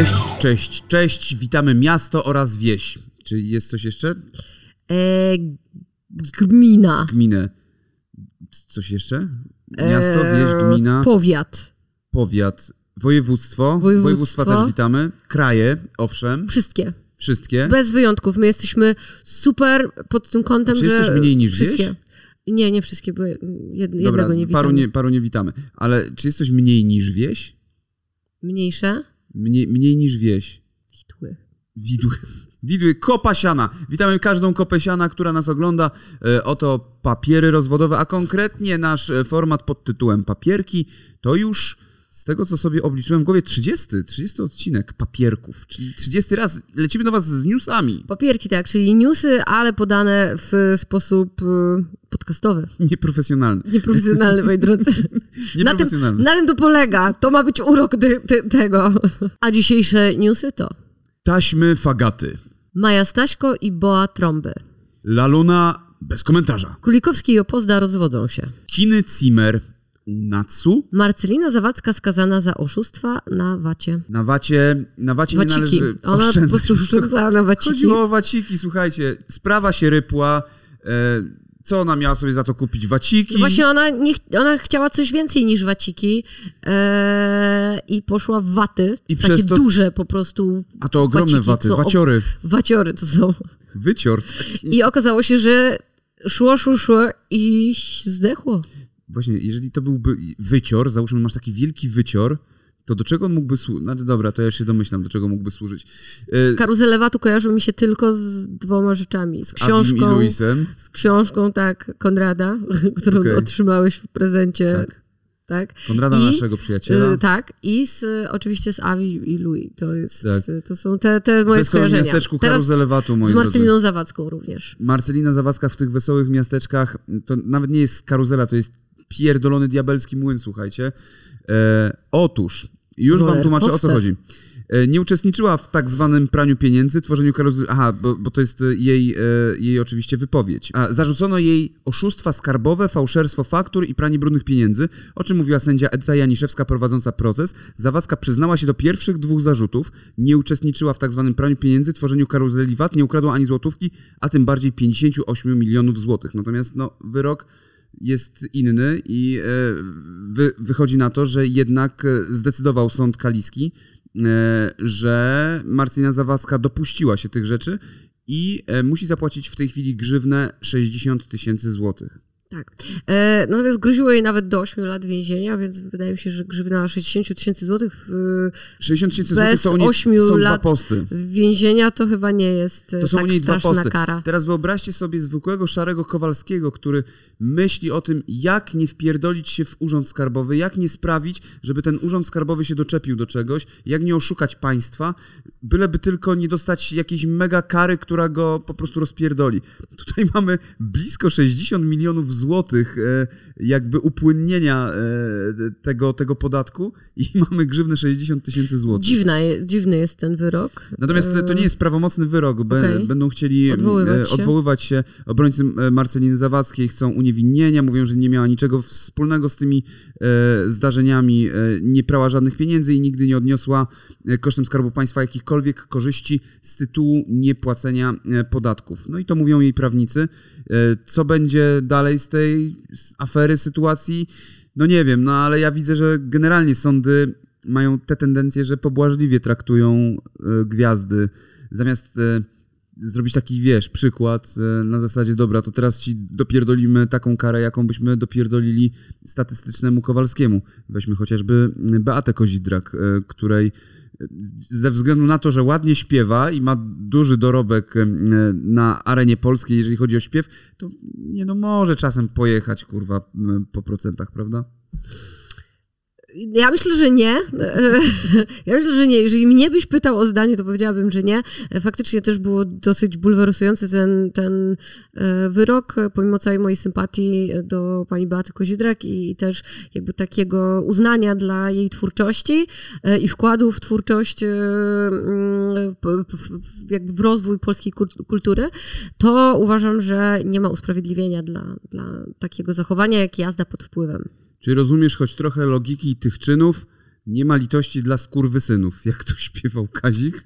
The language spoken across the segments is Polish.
Cześć, cześć, cześć. Witamy miasto oraz wieś. Czy jest coś jeszcze? E, gmina. Gminę. Coś jeszcze? Miasto, E, wieś, gmina, Powiat. powiat, województwo. Województwo. Województwa też witamy. Kraje, owszem, Wszystkie. wszystkie. Bez wyjątków. My jesteśmy super pod tym kątem, Czy że... jesteś mniej niż wszystkie. wieś? Nie, nie wszystkie, bo jed, Dobra, jednego nie paru witamy. nie, paru nie witamy. Ale czy jest coś mniej niż wieś? Mniejsze? Mniej, mniej niż wieś. Widły. Widły. Widły, kopa siana. Witamy każdą kopę siana, która nas ogląda. E, Oto papiery rozwodowe, a konkretnie nasz e, format pod tytułem Papierki to już z tego, co sobie obliczyłem w głowie, 30, 30 odcinek papierków, czyli 30 raz lecimy do was z newsami. Papierki, tak, czyli newsy, ale podane w sposób y, podcastowy. Nieprofesjonalny. Nieprofesjonalny, moi drodzy. Na tym, Nieprofesjonalny. na tym to polega. To ma być urok te, te, tego. A dzisiejsze newsy to Taśmy fagaty. Maja Staśko i Boa Trąby. Laluna bez komentarza. Królikowski i Opozda rozwodzą się. Kiny Zimmer. Natsu. Marcelina Zawadzka skazana za oszustwa na wacie. Na wacie, na wacie nie Waciki. należy Ona po prostu oszczędzała na waciki. Chodziło o waciki, słuchajcie. Sprawa się rypła. E, co ona miała sobie za to kupić? Waciki? No Właśnie ona, nie, ona chciała coś więcej niż waciki e, i poszła w waty. I takie to- duże po prostu A to ogromne waciki, waty, co- waciory. waciory to są. Wycior. taki. I okazało się, że szło, szło, szło i zdechło. Właśnie, jeżeli to byłby wycior, załóżmy, masz taki wielki wycior, to do czego on mógłby służyć? No dobra, to ja się domyślam, do czego mógłby służyć. E, Karuzele watu kojarzą mi się tylko z dwoma rzeczami. Z książką, Luisem. z książką, tak, Konrada, którą Okej. otrzymałeś w prezencie. Tak. Tak. Konrada, I, naszego przyjaciela. Y, tak, i z, oczywiście z Avi i Louis. To, jest, Tak. to są te, te moje Wesołym skojarzenia. miasteczku Teraz Karuzele Watu, moi z drodzy. Marceliną Zawadzką również. Marcelina Zawadzka w tych wesołych miasteczkach, to nawet nie jest karuzela, to jest pierdolony diabelski młyn, słuchajcie. E, otóż, już wam Roller tłumaczę o co coaster. chodzi. E, nie uczestniczyła w tak zwanym praniu pieniędzy, tworzeniu karuzeli. Aha, bo, bo to jest jej, e, jej oczywiście wypowiedź. A, zarzucono jej oszustwa skarbowe, fałszerstwo faktur i pranie brudnych pieniędzy, o czym mówiła sędzia Edyta Janiszewska prowadząca proces. Zawadzka przyznała się do pierwszych dwóch zarzutów. Nie uczestniczyła w tak zwanym praniu pieniędzy, tworzeniu karuzeli VAT, nie ukradła ani złotówki, a tym bardziej 58 milionów złotych. Natomiast no, wyrok jest inny i e, wy, wychodzi na to, że jednak zdecydował sąd kaliski, e, że Marcelina Zawadzka dopuściła się tych rzeczy i e, musi zapłacić w tej chwili grzywnę 60 tysięcy złotych. Tak. E, natomiast groziło jej nawet do 8 lat więzienia, więc wydaje mi się, że grzywna 60 tysięcy złotych w, 60 tysięcy Bez złotych to u niej ośmiu są lat więzienia to chyba nie jest To są tak u niej dwa posty. kara. Teraz wyobraźcie sobie zwykłego szarego Kowalskiego, który myśli o tym, jak nie wpierdolić się w urząd skarbowy, jak nie sprawić, żeby ten urząd skarbowy się doczepił do czegoś, jak nie oszukać państwa, byleby tylko nie dostać jakiejś mega kary, która go po prostu rozpierdoli. Tutaj mamy blisko 60 milionów złotych e, jakby upłynnienia e, tego, tego podatku i mamy grzywne 60 tysięcy złotych. Dziwna, dziwny jest ten wyrok. Natomiast to nie jest prawomocny wyrok. Okej. Będą chcieli Odwoływać e, się. odwoływać się. Obrońcy e, Marceliny Zawadzkiej chcą uniewinnienia. Mówią, że nie miała niczego wspólnego z tymi zdarzeniami. Nie prała żadnych pieniędzy i nigdy nie odniosła kosztem Skarbu Państwa jakichkolwiek korzyści z tytułu niepłacenia podatków. No i to mówią jej prawnicy. Co będzie dalej z tej afery, sytuacji? No nie wiem, no ale ja widzę, że generalnie sądy mają te tendencje, że pobłażliwie traktują e, gwiazdy. Zamiast e, zrobić taki, wiesz, przykład e, na zasadzie, dobra, to teraz ci dopierdolimy taką karę, jaką byśmy dopierdolili statystycznemu Kowalskiemu. Weźmy chociażby Beatę Kozidrak, której ze względu na to, że ładnie śpiewa i ma duży dorobek na arenie polskiej, jeżeli chodzi o śpiew, to nie no może czasem pojechać, kurwa, po procentach, prawda? Ja myślę, że nie. Ja myślę, że nie. Jeżeli mnie byś pytał o zdanie, to powiedziałabym, że nie. Faktycznie też było dosyć bulwersujący ten, ten e, wyrok, pomimo całej mojej sympatii do pani Beaty Kozidrak i też jakby takiego uznania dla jej twórczości e, i wkładu w twórczość e, mm, jakby w rozwój polskiej kultury, to uważam, że nie ma usprawiedliwienia dla, dla takiego zachowania, jak jazda pod wpływem. Czy rozumiesz choć trochę logiki tych czynów? Nie ma litości dla skurwysynów, jak to śpiewał Kazik.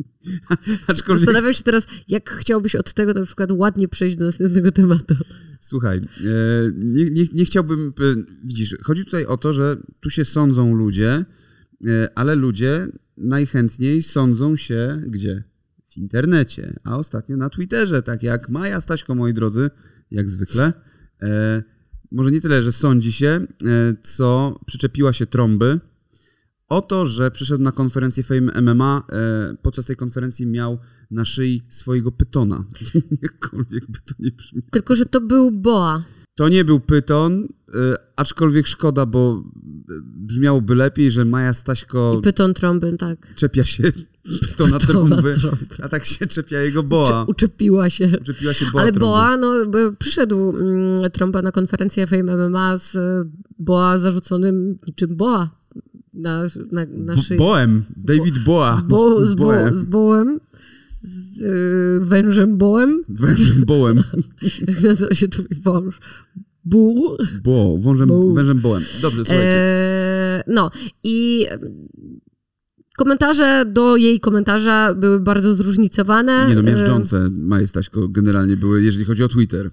Aczkolwiek, Zastanawiam się teraz, jak chciałbyś od tego na przykład ładnie przejść do następnego tematu. słuchaj, e, nie, nie, nie chciałbym, e, widzisz, chodzi tutaj o to, że tu się sądzą ludzie, e, ale ludzie najchętniej sądzą się gdzie? W internecie, a ostatnio na Twitterze, tak jak Maja Staśko, moi drodzy, jak zwykle. E, może nie tyle, że sądzi się, e, co przyczepiła się trąby o to, że przyszedł na konferencję Fame MMA. E, podczas tej konferencji miał na szyi swojego pytona. Jakkolwiek by to nie brzmiało. Tylko, że to był Boa. To nie był pyton, y, aczkolwiek szkoda, bo brzmiałoby lepiej, że Maja Staśko I pyton trąby, tak. czepia się pytona Pytona trąby, a tak się czepia jego boa. Cze- Uczepiła się. Czepiła się boa Ale trąby. Boa, no, przyszedł mm, Trumpa na konferencję Fame MMA z y, Boa zarzuconym niczym Boa na, na, na szyi. Boem, David Boa. z, bo, z, bo, Boem. z Bołem, z y, wężem Bołem. Wężem Boem. Jak nazywa się twój wąż? Buł. Bo, wążem, wężem Boem. Dobrze, słuchajcie. E, no i komentarze do jej komentarza były bardzo zróżnicowane. nie no, E, miażdżące Maja Staśko generalnie były, jeżeli chodzi o Twitter.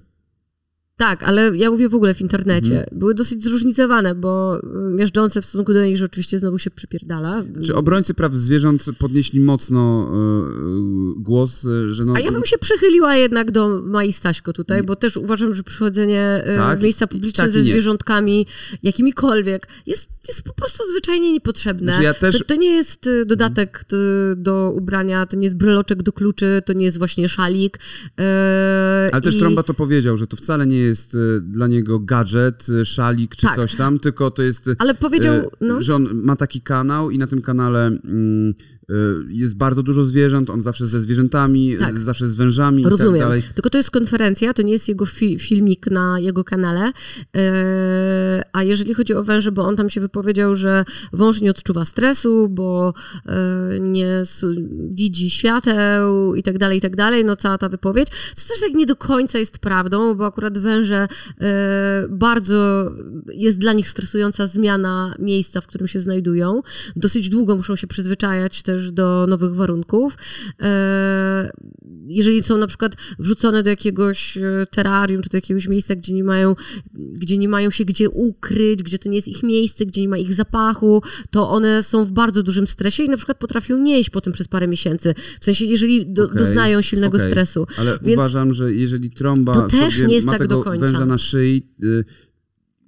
Tak, ale ja mówię w ogóle w internecie. Mhm. Były dosyć zróżnicowane, bo y, miażdżące w stosunku do niej, że oczywiście znowu się przypierdala. Czy obrońcy praw zwierząt podnieśli mocno e, e, głos, że no... A ja bym się przychyliła jednak do Mai Staśko tutaj, bo też uważam, że przychodzenie y, Tak, w miejsca publiczne tak ze nie. zwierzątkami, jakimikolwiek, jest, jest po prostu zwyczajnie niepotrzebne. Znaczy ja też- to, to nie jest y, dodatek do, do ubrania, to nie jest breloczek do kluczy, to nie jest właśnie szalik. y, Ale też i- Tromba to powiedział, że to wcale nie jest e, dla niego gadżet, e, szalik czy Tak. coś tam, tylko to jest. e, Ale powiedział, no. że on ma taki kanał i na tym kanale mm, jest bardzo dużo zwierząt, on zawsze ze zwierzętami, Tak. e, zawsze z wężami i tak Rozumiem. dalej. Tylko to jest konferencja, to nie jest jego fi- filmik na jego kanale. Eee, a jeżeli chodzi o węże, bo on tam się wypowiedział, że wąż nie odczuwa stresu, bo e, nie widzi świateł i tak dalej, i tak dalej. No cała ta wypowiedź. Co też tak nie do końca jest prawdą, bo akurat węże e, bardzo jest dla nich stresująca zmiana miejsca, w którym się znajdują. Dosyć długo muszą się przyzwyczajać też do nowych warunków. E, jeżeli są na przykład wrzucone do jakiegoś e, terrarium, czy do jakiegoś miejsca, gdzie nie mają, gdzie nie mają się gdzie ukryć, gdzie to nie jest ich miejsce, gdzie nie ma ich zapachu, to one są w bardzo dużym stresie i na przykład potrafią nie jeść potem przez parę miesięcy. W sensie, jeżeli do, Okej, doznają silnego okej. stresu. Ale Więc uważam, że jeżeli trąba to też nie jest ma tak tego do końca. węża na szyi, y,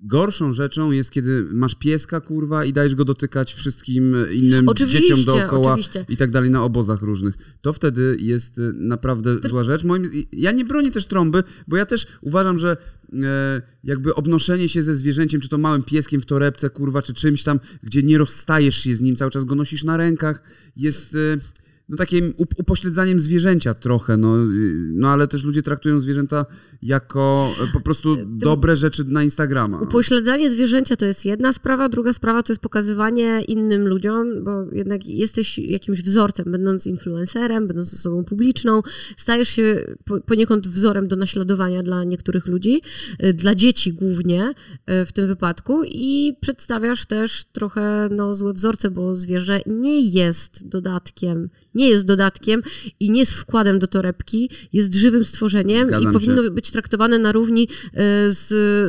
gorszą rzeczą jest, kiedy masz pieska, kurwa, i dajesz go dotykać wszystkim innym Oczywiście, dzieciom dookoła oczywiście. i tak dalej na obozach różnych. To wtedy jest y, naprawdę zła rzecz. Moim, ja nie bronię też trąby, bo ja też uważam, że e, jakby obnoszenie się ze zwierzęciem, czy to małym pieskiem w torebce, kurwa, czy czymś tam, gdzie nie rozstajesz się z nim, cały czas go nosisz na rękach, jest... y, no takim up- upośledzaniem zwierzęcia trochę, no, y, no ale też ludzie traktują zwierzęta jako e, po prostu dobre rzeczy na Instagrama. Upośledzanie zwierzęcia to jest jedna sprawa, druga sprawa to jest pokazywanie innym ludziom, bo jednak jesteś jakimś wzorcem, będąc influencerem, będąc osobą publiczną, stajesz się po- poniekąd wzorem do naśladowania dla niektórych ludzi, y, dla dzieci głównie y, w tym wypadku i przedstawiasz też trochę no, złe wzorce, bo zwierzę nie jest dodatkiem, nie jest dodatkiem i nie jest wkładem do torebki, jest żywym stworzeniem Zgadzam i się. powinno być traktowane na równi e, z,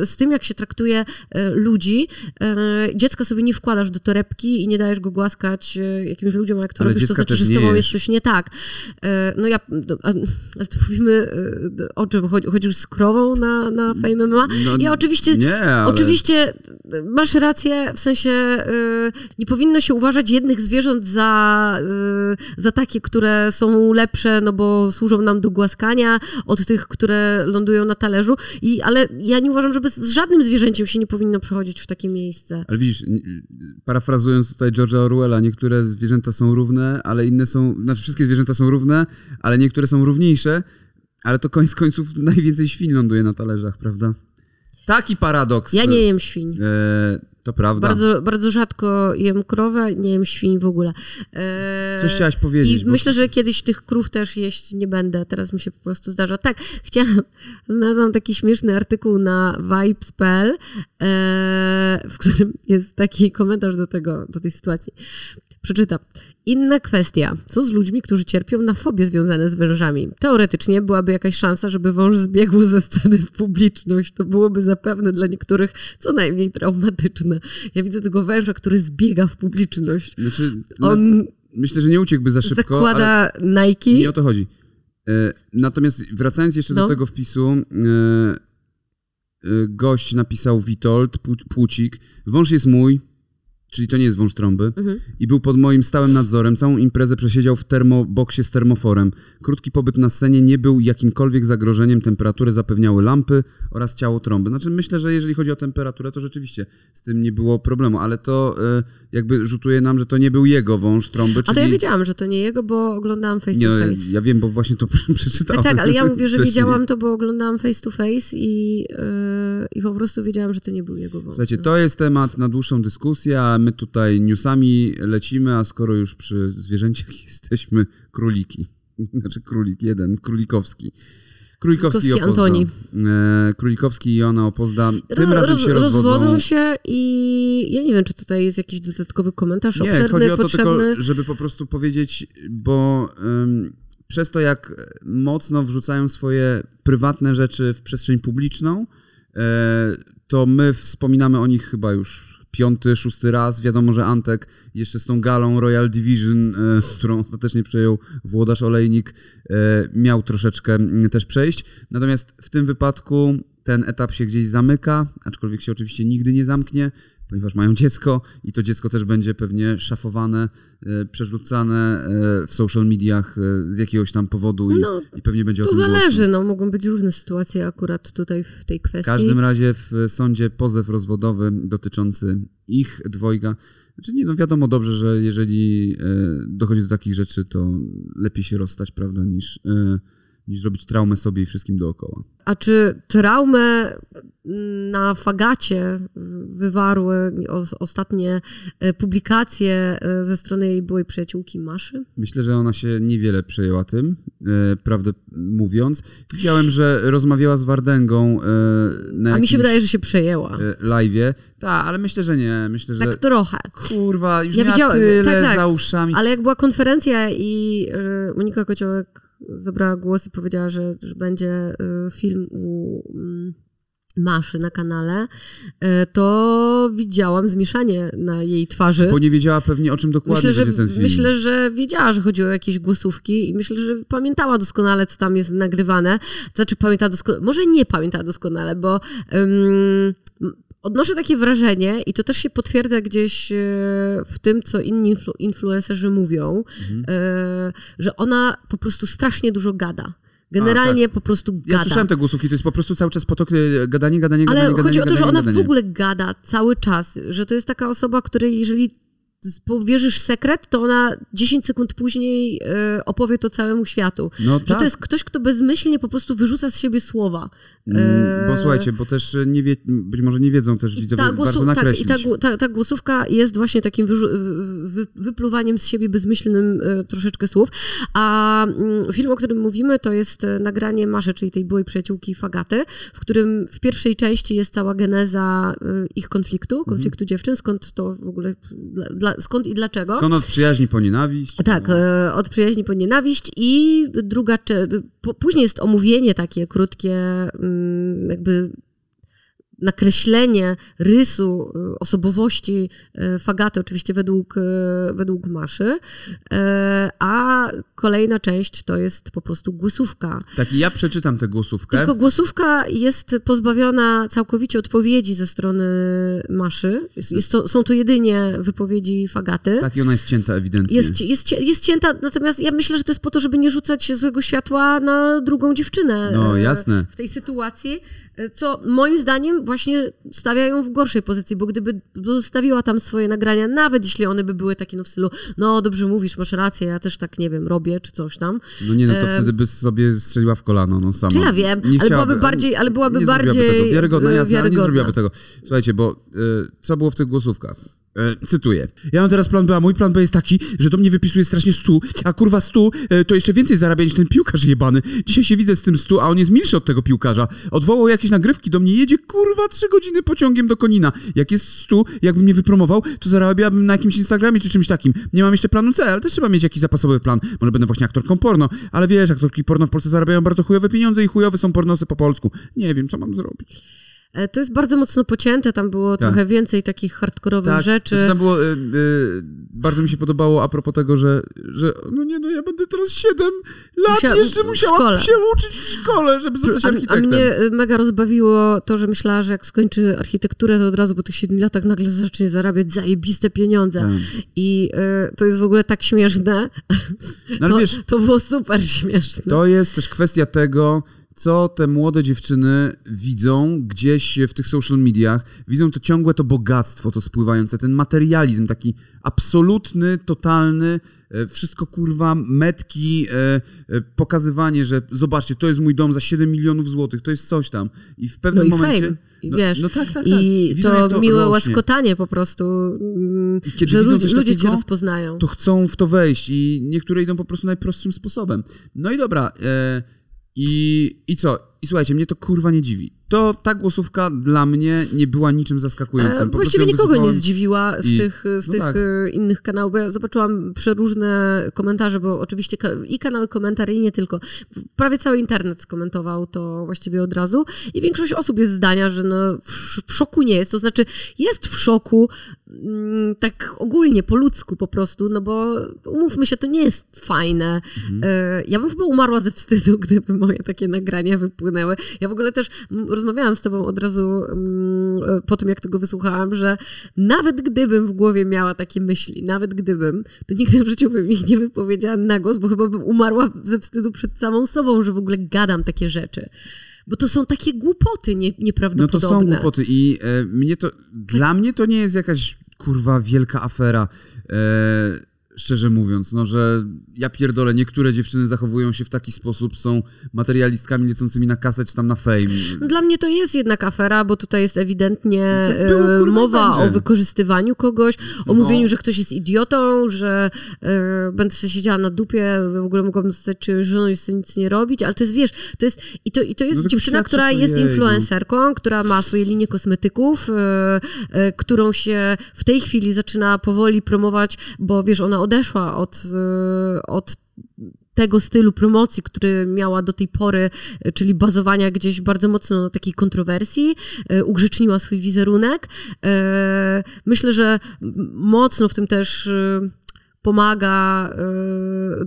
z tym, jak się traktuje e, ludzi. E, Dziecka sobie nie wkładasz do torebki i nie dajesz go głaskać jakimś ludziom, a jak to Ale robisz, to znaczy, że z tobą jest coś nie tak. No ja, no, ale to mówimy o czym? Chodzi- Chodzisz z krową na, na Fame MMA? No, Ja oczywiście, nie, ale- oczywiście masz rację, w sensie nie powinno się uważać jednych zwierząt za, za takie, które są lepsze, no bo służą nam do głaskania, od tych, które lądują na talerzu. I, ale ja nie uważam, żeby z żadnym zwierzęciem się nie powinno przychodzić w takie miejsce. Ale widzisz, parafrazując tutaj George'a Orwella, niektóre zwierzęta są równe, ale inne są, znaczy wszystkie zwierzęta są równe, ale niektóre są równiejsze, ale to koniec końców najwięcej świń ląduje na talerzach, prawda? Taki paradoks. Ja nie jem świń. E, To prawda. Bardzo, bardzo rzadko jem krowę, nie jem świń w ogóle. E, Coś chciałaś powiedzieć. I bo- myślę, że kiedyś tych krów też jeść nie będę. Teraz mi się po prostu zdarza. Tak, chciałam, znalazłam taki śmieszny artykuł na vibes.pl, e, w którym jest taki komentarz do tego, do tej sytuacji. Przeczytam. Inna kwestia. Co z ludźmi, którzy cierpią na fobie związane z wężami? Teoretycznie byłaby jakaś szansa, żeby wąż zbiegł ze sceny w publiczność. To byłoby zapewne dla niektórych co najmniej traumatyczne. Ja widzę tego węża, który zbiega w publiczność. Znaczy, no, On myślę, że nie uciekłby za szybko, zakłada Nike. nie o to chodzi. E, Natomiast wracając jeszcze No. do tego wpisu, e, e, gość napisał Witold Pł- Płucik, wąż jest mój, czyli to nie jest wąż trąby, Mhm. i był pod moim stałym nadzorem. Całą imprezę przesiedział w termoboksie z termoforem. Krótki pobyt na scenie nie był jakimkolwiek zagrożeniem. Temperaturę zapewniały lampy oraz ciało trąby. Znaczy myślę, że jeżeli chodzi o temperaturę, to rzeczywiście z tym nie było problemu, ale to e, jakby rzutuje nam, że to nie był jego wąż trąby, A czyli... to ja wiedziałam, że to nie jego, bo oglądałam face Nie, to no, face. ja wiem, bo właśnie to przeczytałem. Tak, tak, ale ja mówię, że wiedziałam to, bo oglądałam face to face i, yy, i po prostu wiedziałam, że to nie był jego wąż. Słuchajcie, to jest temat na dłuższą dyskusję, my tutaj newsami lecimy, a skoro już przy zwierzęciach jesteśmy, króliki. Znaczy królik jeden, królikowski. Królikowski i Opozda. Antoni. E, Królikowski i Joanna Opozda. Tym Ro- razem się rozwodzą. rozwodzą się i ja nie wiem, czy tutaj jest jakiś dodatkowy komentarz Nie, obszerny, chodzi o to potrzebny. tylko, żeby po prostu powiedzieć, bo ym, przez to, jak mocno wrzucają swoje prywatne rzeczy w przestrzeń publiczną, e, to my wspominamy o nich chyba już piąty, szósty raz. Wiadomo, że Antek jeszcze z tą galą Royal Division, e, którą ostatecznie przejął Włodarz Olejnik, e, miał troszeczkę mm, też przejść. Natomiast w tym wypadku ten etap się gdzieś zamyka, aczkolwiek się oczywiście nigdy nie zamknie, ponieważ mają dziecko i to dziecko też będzie pewnie szafowane, e, przerzucane e, w social mediach e, z jakiegoś tam powodu i, No, i pewnie będzie o To zależy, no mogą być różne sytuacje akurat tutaj w tej W kwestii. każdym razie w sądzie pozew rozwodowy dotyczący ich dwojga. Znaczy nie, no wiadomo dobrze, że jeżeli dochodzi do takich rzeczy, to lepiej się rozstać, prawda, niż, niż robić traumę sobie i wszystkim dookoła. A czy traumę na fagacie wywarły os- ostatnie e, publikacje e, ze strony jej byłej przyjaciółki Maszy? Myślę, że ona się niewiele przejęła tym, e, prawdę mówiąc. Widziałem, że rozmawiała z Wardęgą na A mi się wydaje, że się przejęła. live'ie. Tak, ale myślę, że nie. Myślę, że Tak trochę. kurwa, już Ja miała widziałem- tyle tak, tak. za uszami. Ale jak była konferencja i Monika Kociołek zabrała głos i powiedziała, że, że będzie film u Maszy na kanale, y, to widziałam zmieszanie na jej twarzy. Bo nie wiedziała pewnie o czym dokładnie Myślę będzie ten film. myślę, że wiedziała, że chodzi o jakieś głosówki i myślę, że pamiętała doskonale, co tam jest nagrywane. Znaczy pamiętała doskonale, może nie pamiętała doskonale, bo ym, odnoszę takie wrażenie i to też się potwierdza gdzieś e, w tym, co inni influ- influencerzy mówią, Mhm. e, że ona po prostu strasznie dużo gada. Generalnie po prostu tak. Ja gada. słyszałem te głosówki, to jest po prostu cały czas potok e, gadanie, gadanie, Ale gadanie, chodzi gadanie, o to, że gadanie, ona w gadanie. ogóle gada cały czas, że to jest taka osoba, której jeżeli powierzysz sekret, to ona 10 sekund później e, opowie to całemu światu. No Że tak. to jest ktoś, kto bezmyślnie po prostu wyrzuca z siebie słowa. Mm, Bo E, słuchajcie, bo też e, nie wie, być może nie wiedzą też widzowie ta, głosu, tak, i ta, ta, ta głosówka jest właśnie takim wy, wy, wypluwaniem z siebie bezmyślnym e, troszeczkę słów. A mm, film, o którym mówimy, to jest nagranie Maszy, czyli tej byłej przyjaciółki Fagaty, w którym w pierwszej części jest cała geneza ich konfliktu, konfliktu dziewczyn, skąd to w ogóle, dla, dla, skąd i dlaczego. Skąd od przyjaźni po nienawiść? Tak, No. e, od przyjaźni po nienawiść i druga, cze- po, później jest omówienie takie krótkie, mm, jakby nakreślenie rysu y, osobowości y, Fagaty, oczywiście według, y, według Maszy, E, a kolejna część to jest po prostu głosówka. Tak, i ja przeczytam tę głosówkę. Tylko głosówka jest pozbawiona całkowicie odpowiedzi ze strony Maszy. Jest, to, są to jedynie wypowiedzi Fagaty. Tak, i ona jest cięta ewidentnie. Jest, jest, jest cięta, natomiast ja myślę, że to jest po to, żeby nie rzucać złego światła na drugą dziewczynę. No, e, jasne. W tej sytuacji, co moim zdaniem właśnie stawia ją w gorszej pozycji, bo gdyby zostawiła tam swoje nagrania, nawet jeśli one by były takie no w stylu, no dobrze mówisz, masz rację, ja też tak, nie wiem, robię, czy coś tam. No nie, no to E, wtedy by sobie strzeliła w kolano, no sama. Czy ja wiem, Nie ale chciałaby, byłaby bardziej, ale byłaby nie bardziej tego. Wiarygodna, e, jasne, ale nie wiarygodna. zrobiłaby tego. Słuchajcie, bo e, co było w tych głosówkach? E, cytuję. Ja mam teraz plan B, a mój plan B jest taki, że do mnie wypisuje strasznie stu, a kurwa stu e, to jeszcze więcej zarabia niż ten piłkarz jebany. Dzisiaj się widzę z tym stu, a on jest milszy od tego piłkarza. Odwołał jakieś nagrywki do mnie, jedzie kurwa trzy godziny pociągiem do Konina. Jak jest stu, jakby mnie wypromował, to zarabiałabym na jakimś Instagramie czy czymś takim. Nie mam jeszcze planu C, ale też trzeba mieć jakiś zapasowy plan. Może będę właśnie aktorką porno, ale wiesz, aktorki porno w Polsce zarabiają bardzo chujowe pieniądze i chujowe są pornosy po polsku. Nie wiem, co mam zrobić. E, To jest bardzo mocno pocięte, tam było trochę więcej takich hardkorowych rzeczy. Znaczy, tam było, y, y, bardzo mi się podobało a propos tego, że, że no nie, no ja będę teraz 7 lat Musia- jeszcze się uczyć w szkole, żeby zostać A, a architektem. mnie mega rozbawiło to, że myślała, że jak skończy architekturę, to od razu po tych siedmiu latach nagle zacznie zarabiać zajebiste pieniądze. Tak. I y, to jest w ogóle tak śmieszne. No ale to, wiesz, to było super śmieszne. to jest też kwestia tego, co te młode dziewczyny widzą gdzieś w tych social mediach. Widzą to ciągłe to bogactwo, to spływające, ten materializm taki absolutny, totalny, e, wszystko kurwa, metki, e, e, pokazywanie, że zobaczcie, to jest mój dom za 7 milionów złotych, to jest coś tam. I w No pewnym i momencie... fame. I no, wiesz, no tak, tak, tak. I widzą, jak to, miłe rośnie. łaskotanie po prostu, mm, że ludzie, cię rozpoznają. to chcą w to wejść i niektóre idą po prostu najprostszym sposobem. No i dobra, e, i, i co? I słuchajcie, mnie to kurwa nie dziwi. To ta głosówka dla mnie nie była niczym zaskakującym. E, Po Właściwie nikogo nie zdziwiła z i- tych, z no tych tak. e, innych kanałów, bo ja zobaczyłam przeróżne komentarze, bo oczywiście i kanały komentarzy, i nie tylko. Prawie cały internet skomentował to właściwie od razu i większość osób jest zdania, że no w, sz- w szoku nie jest, to znaczy jest w szoku mm, tak ogólnie, po ludzku po prostu, no bo umówmy się, to nie jest fajne. Mhm. E, Ja bym chyba umarła ze wstydu, gdyby moje takie nagrania wypłynęły. Ja w ogóle też rozmawiałam z tobą od razu mm, po tym, jak tego wysłuchałam, że nawet gdybym w głowie miała takie myśli, nawet gdybym, to nigdy w życiu bym ich nie wypowiedziała na głos, bo chyba bym umarła ze wstydu przed samą sobą, że w ogóle gadam takie rzeczy. Bo to są takie głupoty nie, No to nieprawdopodobne. są głupoty i e, mnie to, dla mnie to nie jest jakaś kurwa wielka afera. E, szczerze mówiąc, no że ja pierdolę, niektóre dziewczyny zachowują się w taki sposób, są materialistkami lecącymi na kasę czy tam na fame. Dla mnie to jest jednak afera, bo tutaj jest ewidentnie było, e, kurwa, mowa będzie. o wykorzystywaniu kogoś, o No. mówieniu, że ktoś jest idiotą, że e, będę sobie siedziała na dupie, w ogóle mogłabym zostać czy żoną i sobie nic nie robić, ale to jest, wiesz, to jest, i to, i to jest No dziewczyna, która jest jej, no. influencerką, która ma swoje linie kosmetyków, e, e, którą się w tej chwili zaczyna powoli promować, bo wiesz, ona odeszła od, e, od tego stylu promocji, który miała do tej pory, czyli bazowania gdzieś bardzo mocno na takiej kontrowersji, e, ugrzeczniła swój wizerunek. E, Myślę, że mocno w tym też pomaga e,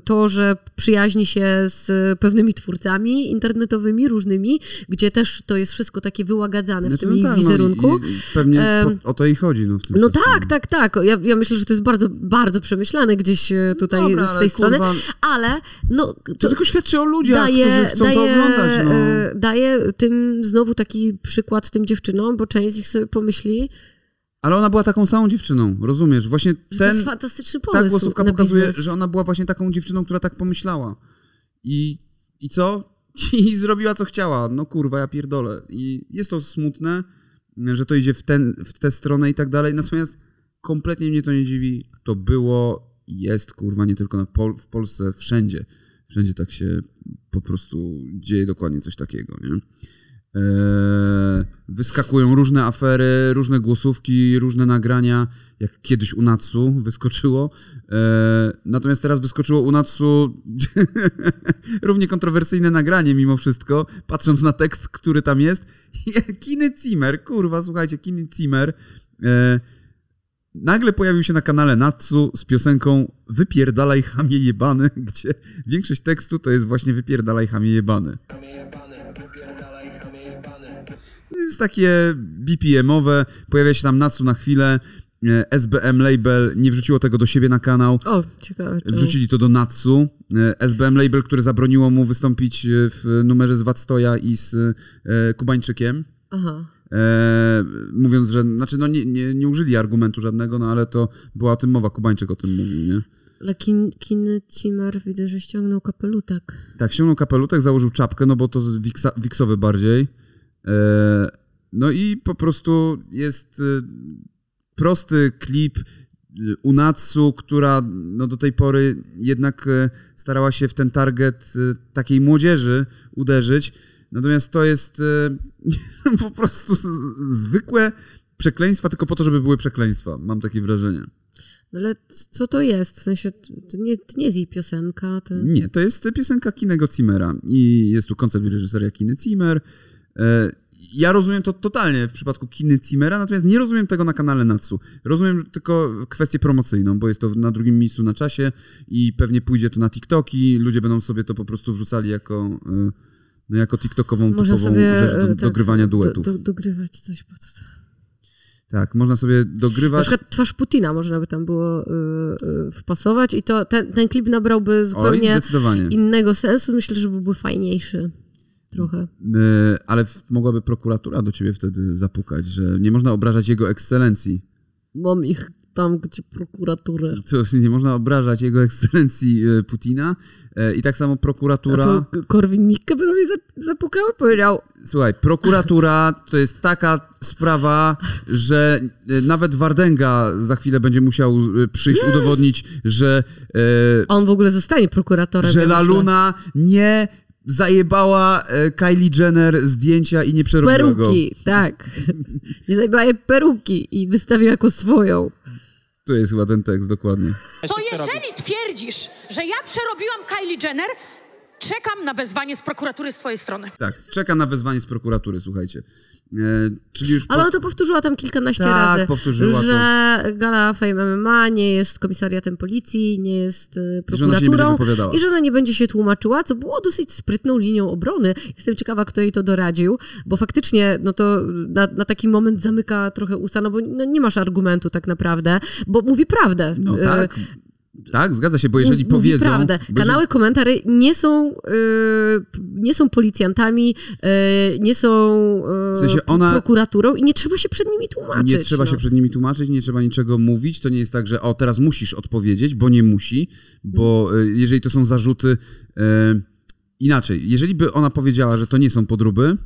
to, że przyjaźni się z pewnymi twórcami internetowymi, różnymi, gdzie też to jest wszystko takie wyłagadzane w Znaczy, tym no tak, no i- wizerunku. i pewnie Em, po, o to i chodzi no, w tym No tak, tak, tak. Ja, ja myślę, że to jest bardzo, bardzo przemyślane gdzieś e, tutaj Dobra, z tej strony, kurwa, ale no, To tylko świadczy o ludziach, daje, którzy chcą daje, to oglądać. No. e, daje tym znowu taki przykład tym dziewczynom, bo część z nich sobie pomyśli, Ale ona była taką samą dziewczyną, rozumiesz? Właśnie że to ten, jest fantastyczny pomysł ta głosówka pokazuje, biznes. że ona była właśnie taką dziewczyną, która tak pomyślała. I, i co? I zrobiła co chciała. No kurwa, ja pierdolę. I jest to smutne, że to idzie w, ten, w tę stronę i tak dalej, natomiast kompletnie mnie to nie dziwi. To było i jest, kurwa, nie tylko na Pol- w Polsce, wszędzie. Wszędzie tak się po prostu dzieje dokładnie coś takiego, nie? Eee, wyskakują różne afery, różne głosówki, różne nagrania, jak kiedyś u Natsu wyskoczyło. Eee, natomiast teraz wyskoczyło u Natsu równie kontrowersyjne nagranie mimo wszystko, patrząc na tekst, który tam jest. Kiny Zimmer, kurwa, słuchajcie, Kiny Zimmer eee, nagle pojawił się na kanale Natsu z piosenką Wypierdalaj chamie jebany, gdzie większość tekstu to jest właśnie Wypierdalaj chamie jebany. Jest takie BPM-owe, pojawia się tam Natsu na chwilę, e, SBM Label nie wrzuciło tego do siebie na kanał, O, ciekawe. wrzucili to do Natsu. E, SBM Label, które zabroniło mu wystąpić e, w numerze z Watstoja i z Kubańczykiem. Aha. e, mówiąc, że, znaczy no nie, nie, nie użyli argumentu żadnego, no ale to była o tym mowa, Kubańczyk o tym mówił, nie? Ale kin, Kiny Zimmer widzę, że ściągnął kapelutek. Tak, ściągnął kapelutek, założył czapkę, no bo to wiksa, wiksowy bardziej. E, no i po prostu jest e, prosty klip e, Unatsu, która no do tej pory jednak starała się w ten target takiej młodzieży uderzyć. Natomiast to jest po prostu zwykłe przekleństwa, tylko po to, żeby były przekleństwa. Mam takie wrażenie. No ale co to jest? W sensie, to nie, to nie jest jej piosenka. To... Nie, to jest piosenka Kinego Zimmera i jest tu koncept reżyseria Kiny Zimmer. E, Ja rozumiem to totalnie w przypadku Kiny Zimmera, natomiast nie rozumiem tego na kanale Natsu. Rozumiem tylko kwestię promocyjną, bo jest to na drugim miejscu na czasie i pewnie pójdzie to na TikToki, ludzie będą sobie to po prostu wrzucali jako, e, no jako TikTokową Można typową rzecz do, e, tak, dogrywania do- duetów. Do, dogrywać coś pod to. Tak, można sobie Na dogrywać. przykład twarz Putina można by tam było y, y, wpasować i to ten, ten klip nabrałby Oj, zupełnie zdecydowanie. innego sensu. Myślę, że byłby fajniejszy. Trochę. E, Ale mogłaby prokuratura do ciebie wtedy zapukać, że nie można obrażać jego ekscelencji. Mam ich tam, gdzie prokuraturę. To nie można obrażać jego ekscelencji e, Putina. E, I tak samo A prokuratura. to Korwin Mikke by do mnie za- zapukał i powiedział, Słuchaj, prokuratura to jest taka sprawa, że nawet Wardęga za chwilę będzie musiał przyjść udowodnić, że, on w ogóle zostanie prokuratorem. że ja La myślę. Luna nie zajebała e, Kylie Jenner zdjęcia i nie przerobiła go. Peruki, tak. Nie zajmowała jej peruki i wystawiła jako swoją. To jest chyba ten tekst, dokładnie. To jeżeli twierdzisz, że ja przerobiłam Kylie Jenner, czekam na wezwanie z prokuratury z twojej strony. Tak, czeka na wezwanie z prokuratury, słuchajcie. E, czyli już Ale po- ona to powtórzyła tam kilkanaście Tak, razy. powtórzyła że gala Fame MMA nie jest komisariatem policji, nie jest że prokuraturą będzie wypowiadała. i że ona nie będzie się tłumaczyła, co było dosyć sprytną linią obrony. Jestem ciekawa, kto jej to doradził, bo faktycznie no to na, na taki moment zamyka trochę usta, no bo no, nie masz argumentu tak naprawdę, bo mówi prawdę. No E, tak, tak, zgadza się, bo jeżeli Mówi powiedzą... prawdę. Kanały komentary nie są, y, nie są policjantami, y, nie są y, W sensie ona- prokuraturą i nie trzeba się przed nimi tłumaczyć. Nie trzeba no. się przed nimi tłumaczyć, nie trzeba niczego mówić. To nie jest tak, że o, teraz musisz odpowiedzieć, bo nie musi, bo e, jeżeli to są zarzuty. E, inaczej, jeżeli by ona powiedziała, że to nie są podróby,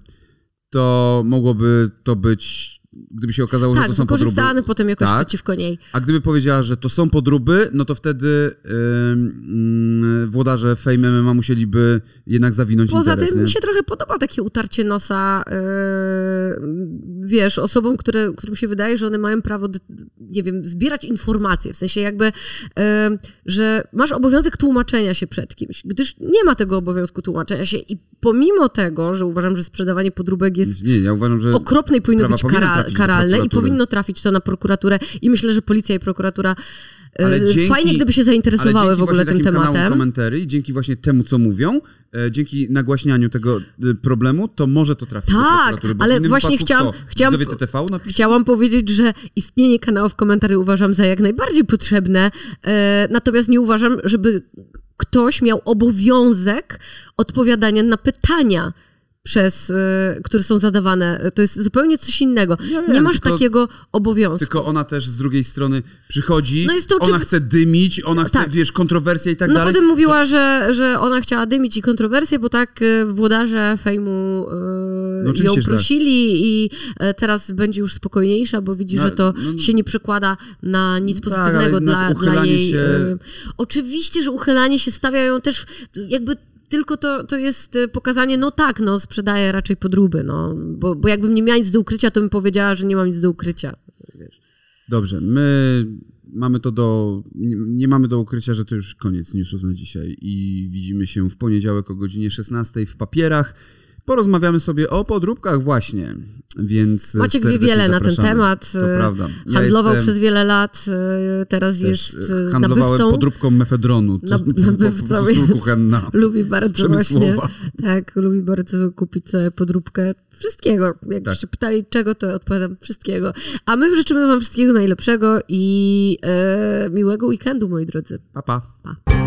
to mogłoby to być. Gdyby się okazało, że Tak, to są podróby. wykorzystany potem jakoś Tak. przeciwko niej. A gdyby powiedziała, że to są podróby, no to wtedy ym, włodarze Fame MMA musieliby jednak zawinąć Poza interes. tym nie? mi się trochę podoba takie utarcie nosa, yy, wiesz, osobom, które, którym się wydaje, że one mają prawo, nie wiem, zbierać informacje, w sensie jakby, yy, że masz obowiązek tłumaczenia się przed kimś, gdyż nie ma tego obowiązku tłumaczenia się i pomimo tego, że uważam, że sprzedawanie podróbek jest Nie, ja uważam, że. okropne i powinno być powinna kara, trafić do karalne i powinno trafić to na prokuraturę i myślę, że policja i prokuratura Ale dzięki- fajnie gdyby się zainteresowały w ogóle tym tematem. komentarzy i dzięki właśnie temu, co mówią, e, dzięki nagłaśnianiu tego e, problemu, to może to trafić do Tak, ale właśnie chciałam- chciałam- napiszą? Chciałam powiedzieć, że istnienie kanałów komentarzy uważam za jak najbardziej potrzebne, e, natomiast nie uważam, żeby ktoś miał obowiązek odpowiadania na pytania. Przez, e, które są zadawane. To jest zupełnie coś innego. Ja wiem, nie masz tylko- takiego obowiązku. Tylko ona też z drugiej strony przychodzi, No jest to ona oczywi- chce dymić, ona chce, tak. wiesz, kontrowersja i tak no dalej. potem mówiła, że, że ona chciała dymić i kontrowersje, bo tak e, włodarze fejmu e, No ją tak. prosili i e, teraz będzie już spokojniejsza, bo widzi, No, że to no- się nie przekłada na nic No tak, pozytywnego dla, dla jej. się- Oczywiście, że uchylanie się stawia ją też w- jakby tylko to, to jest e, pokazanie, no tak, no sprzedaję raczej podróby, no, bo, bo jakbym nie miała nic do ukrycia, to bym powiedziała, że nie mam nic do ukrycia. Dobrze, my mamy to do. Nie, nie mamy do ukrycia, że to już koniec newsów na dzisiaj i widzimy się w poniedziałek o godzinie 16 w papierach. Porozmawiamy sobie o podróbkach właśnie, więc Maciek wie wiele na ten zapraszamy. temat. Prawda. Ja Handlował jestem przez wiele lat, e, teraz też, jest handlowałem nabywcą. podróbką mefedronu. To, nabywcą kuchenna. Lubi bardzo właśnie, tak, lubi bardzo kupić podróbkę wszystkiego. Jakbyście Tak. pytali czego, to odpowiadam wszystkiego. A my życzymy wam wszystkiego najlepszego i e, miłego weekendu, moi drodzy. Pa, pa. Pa.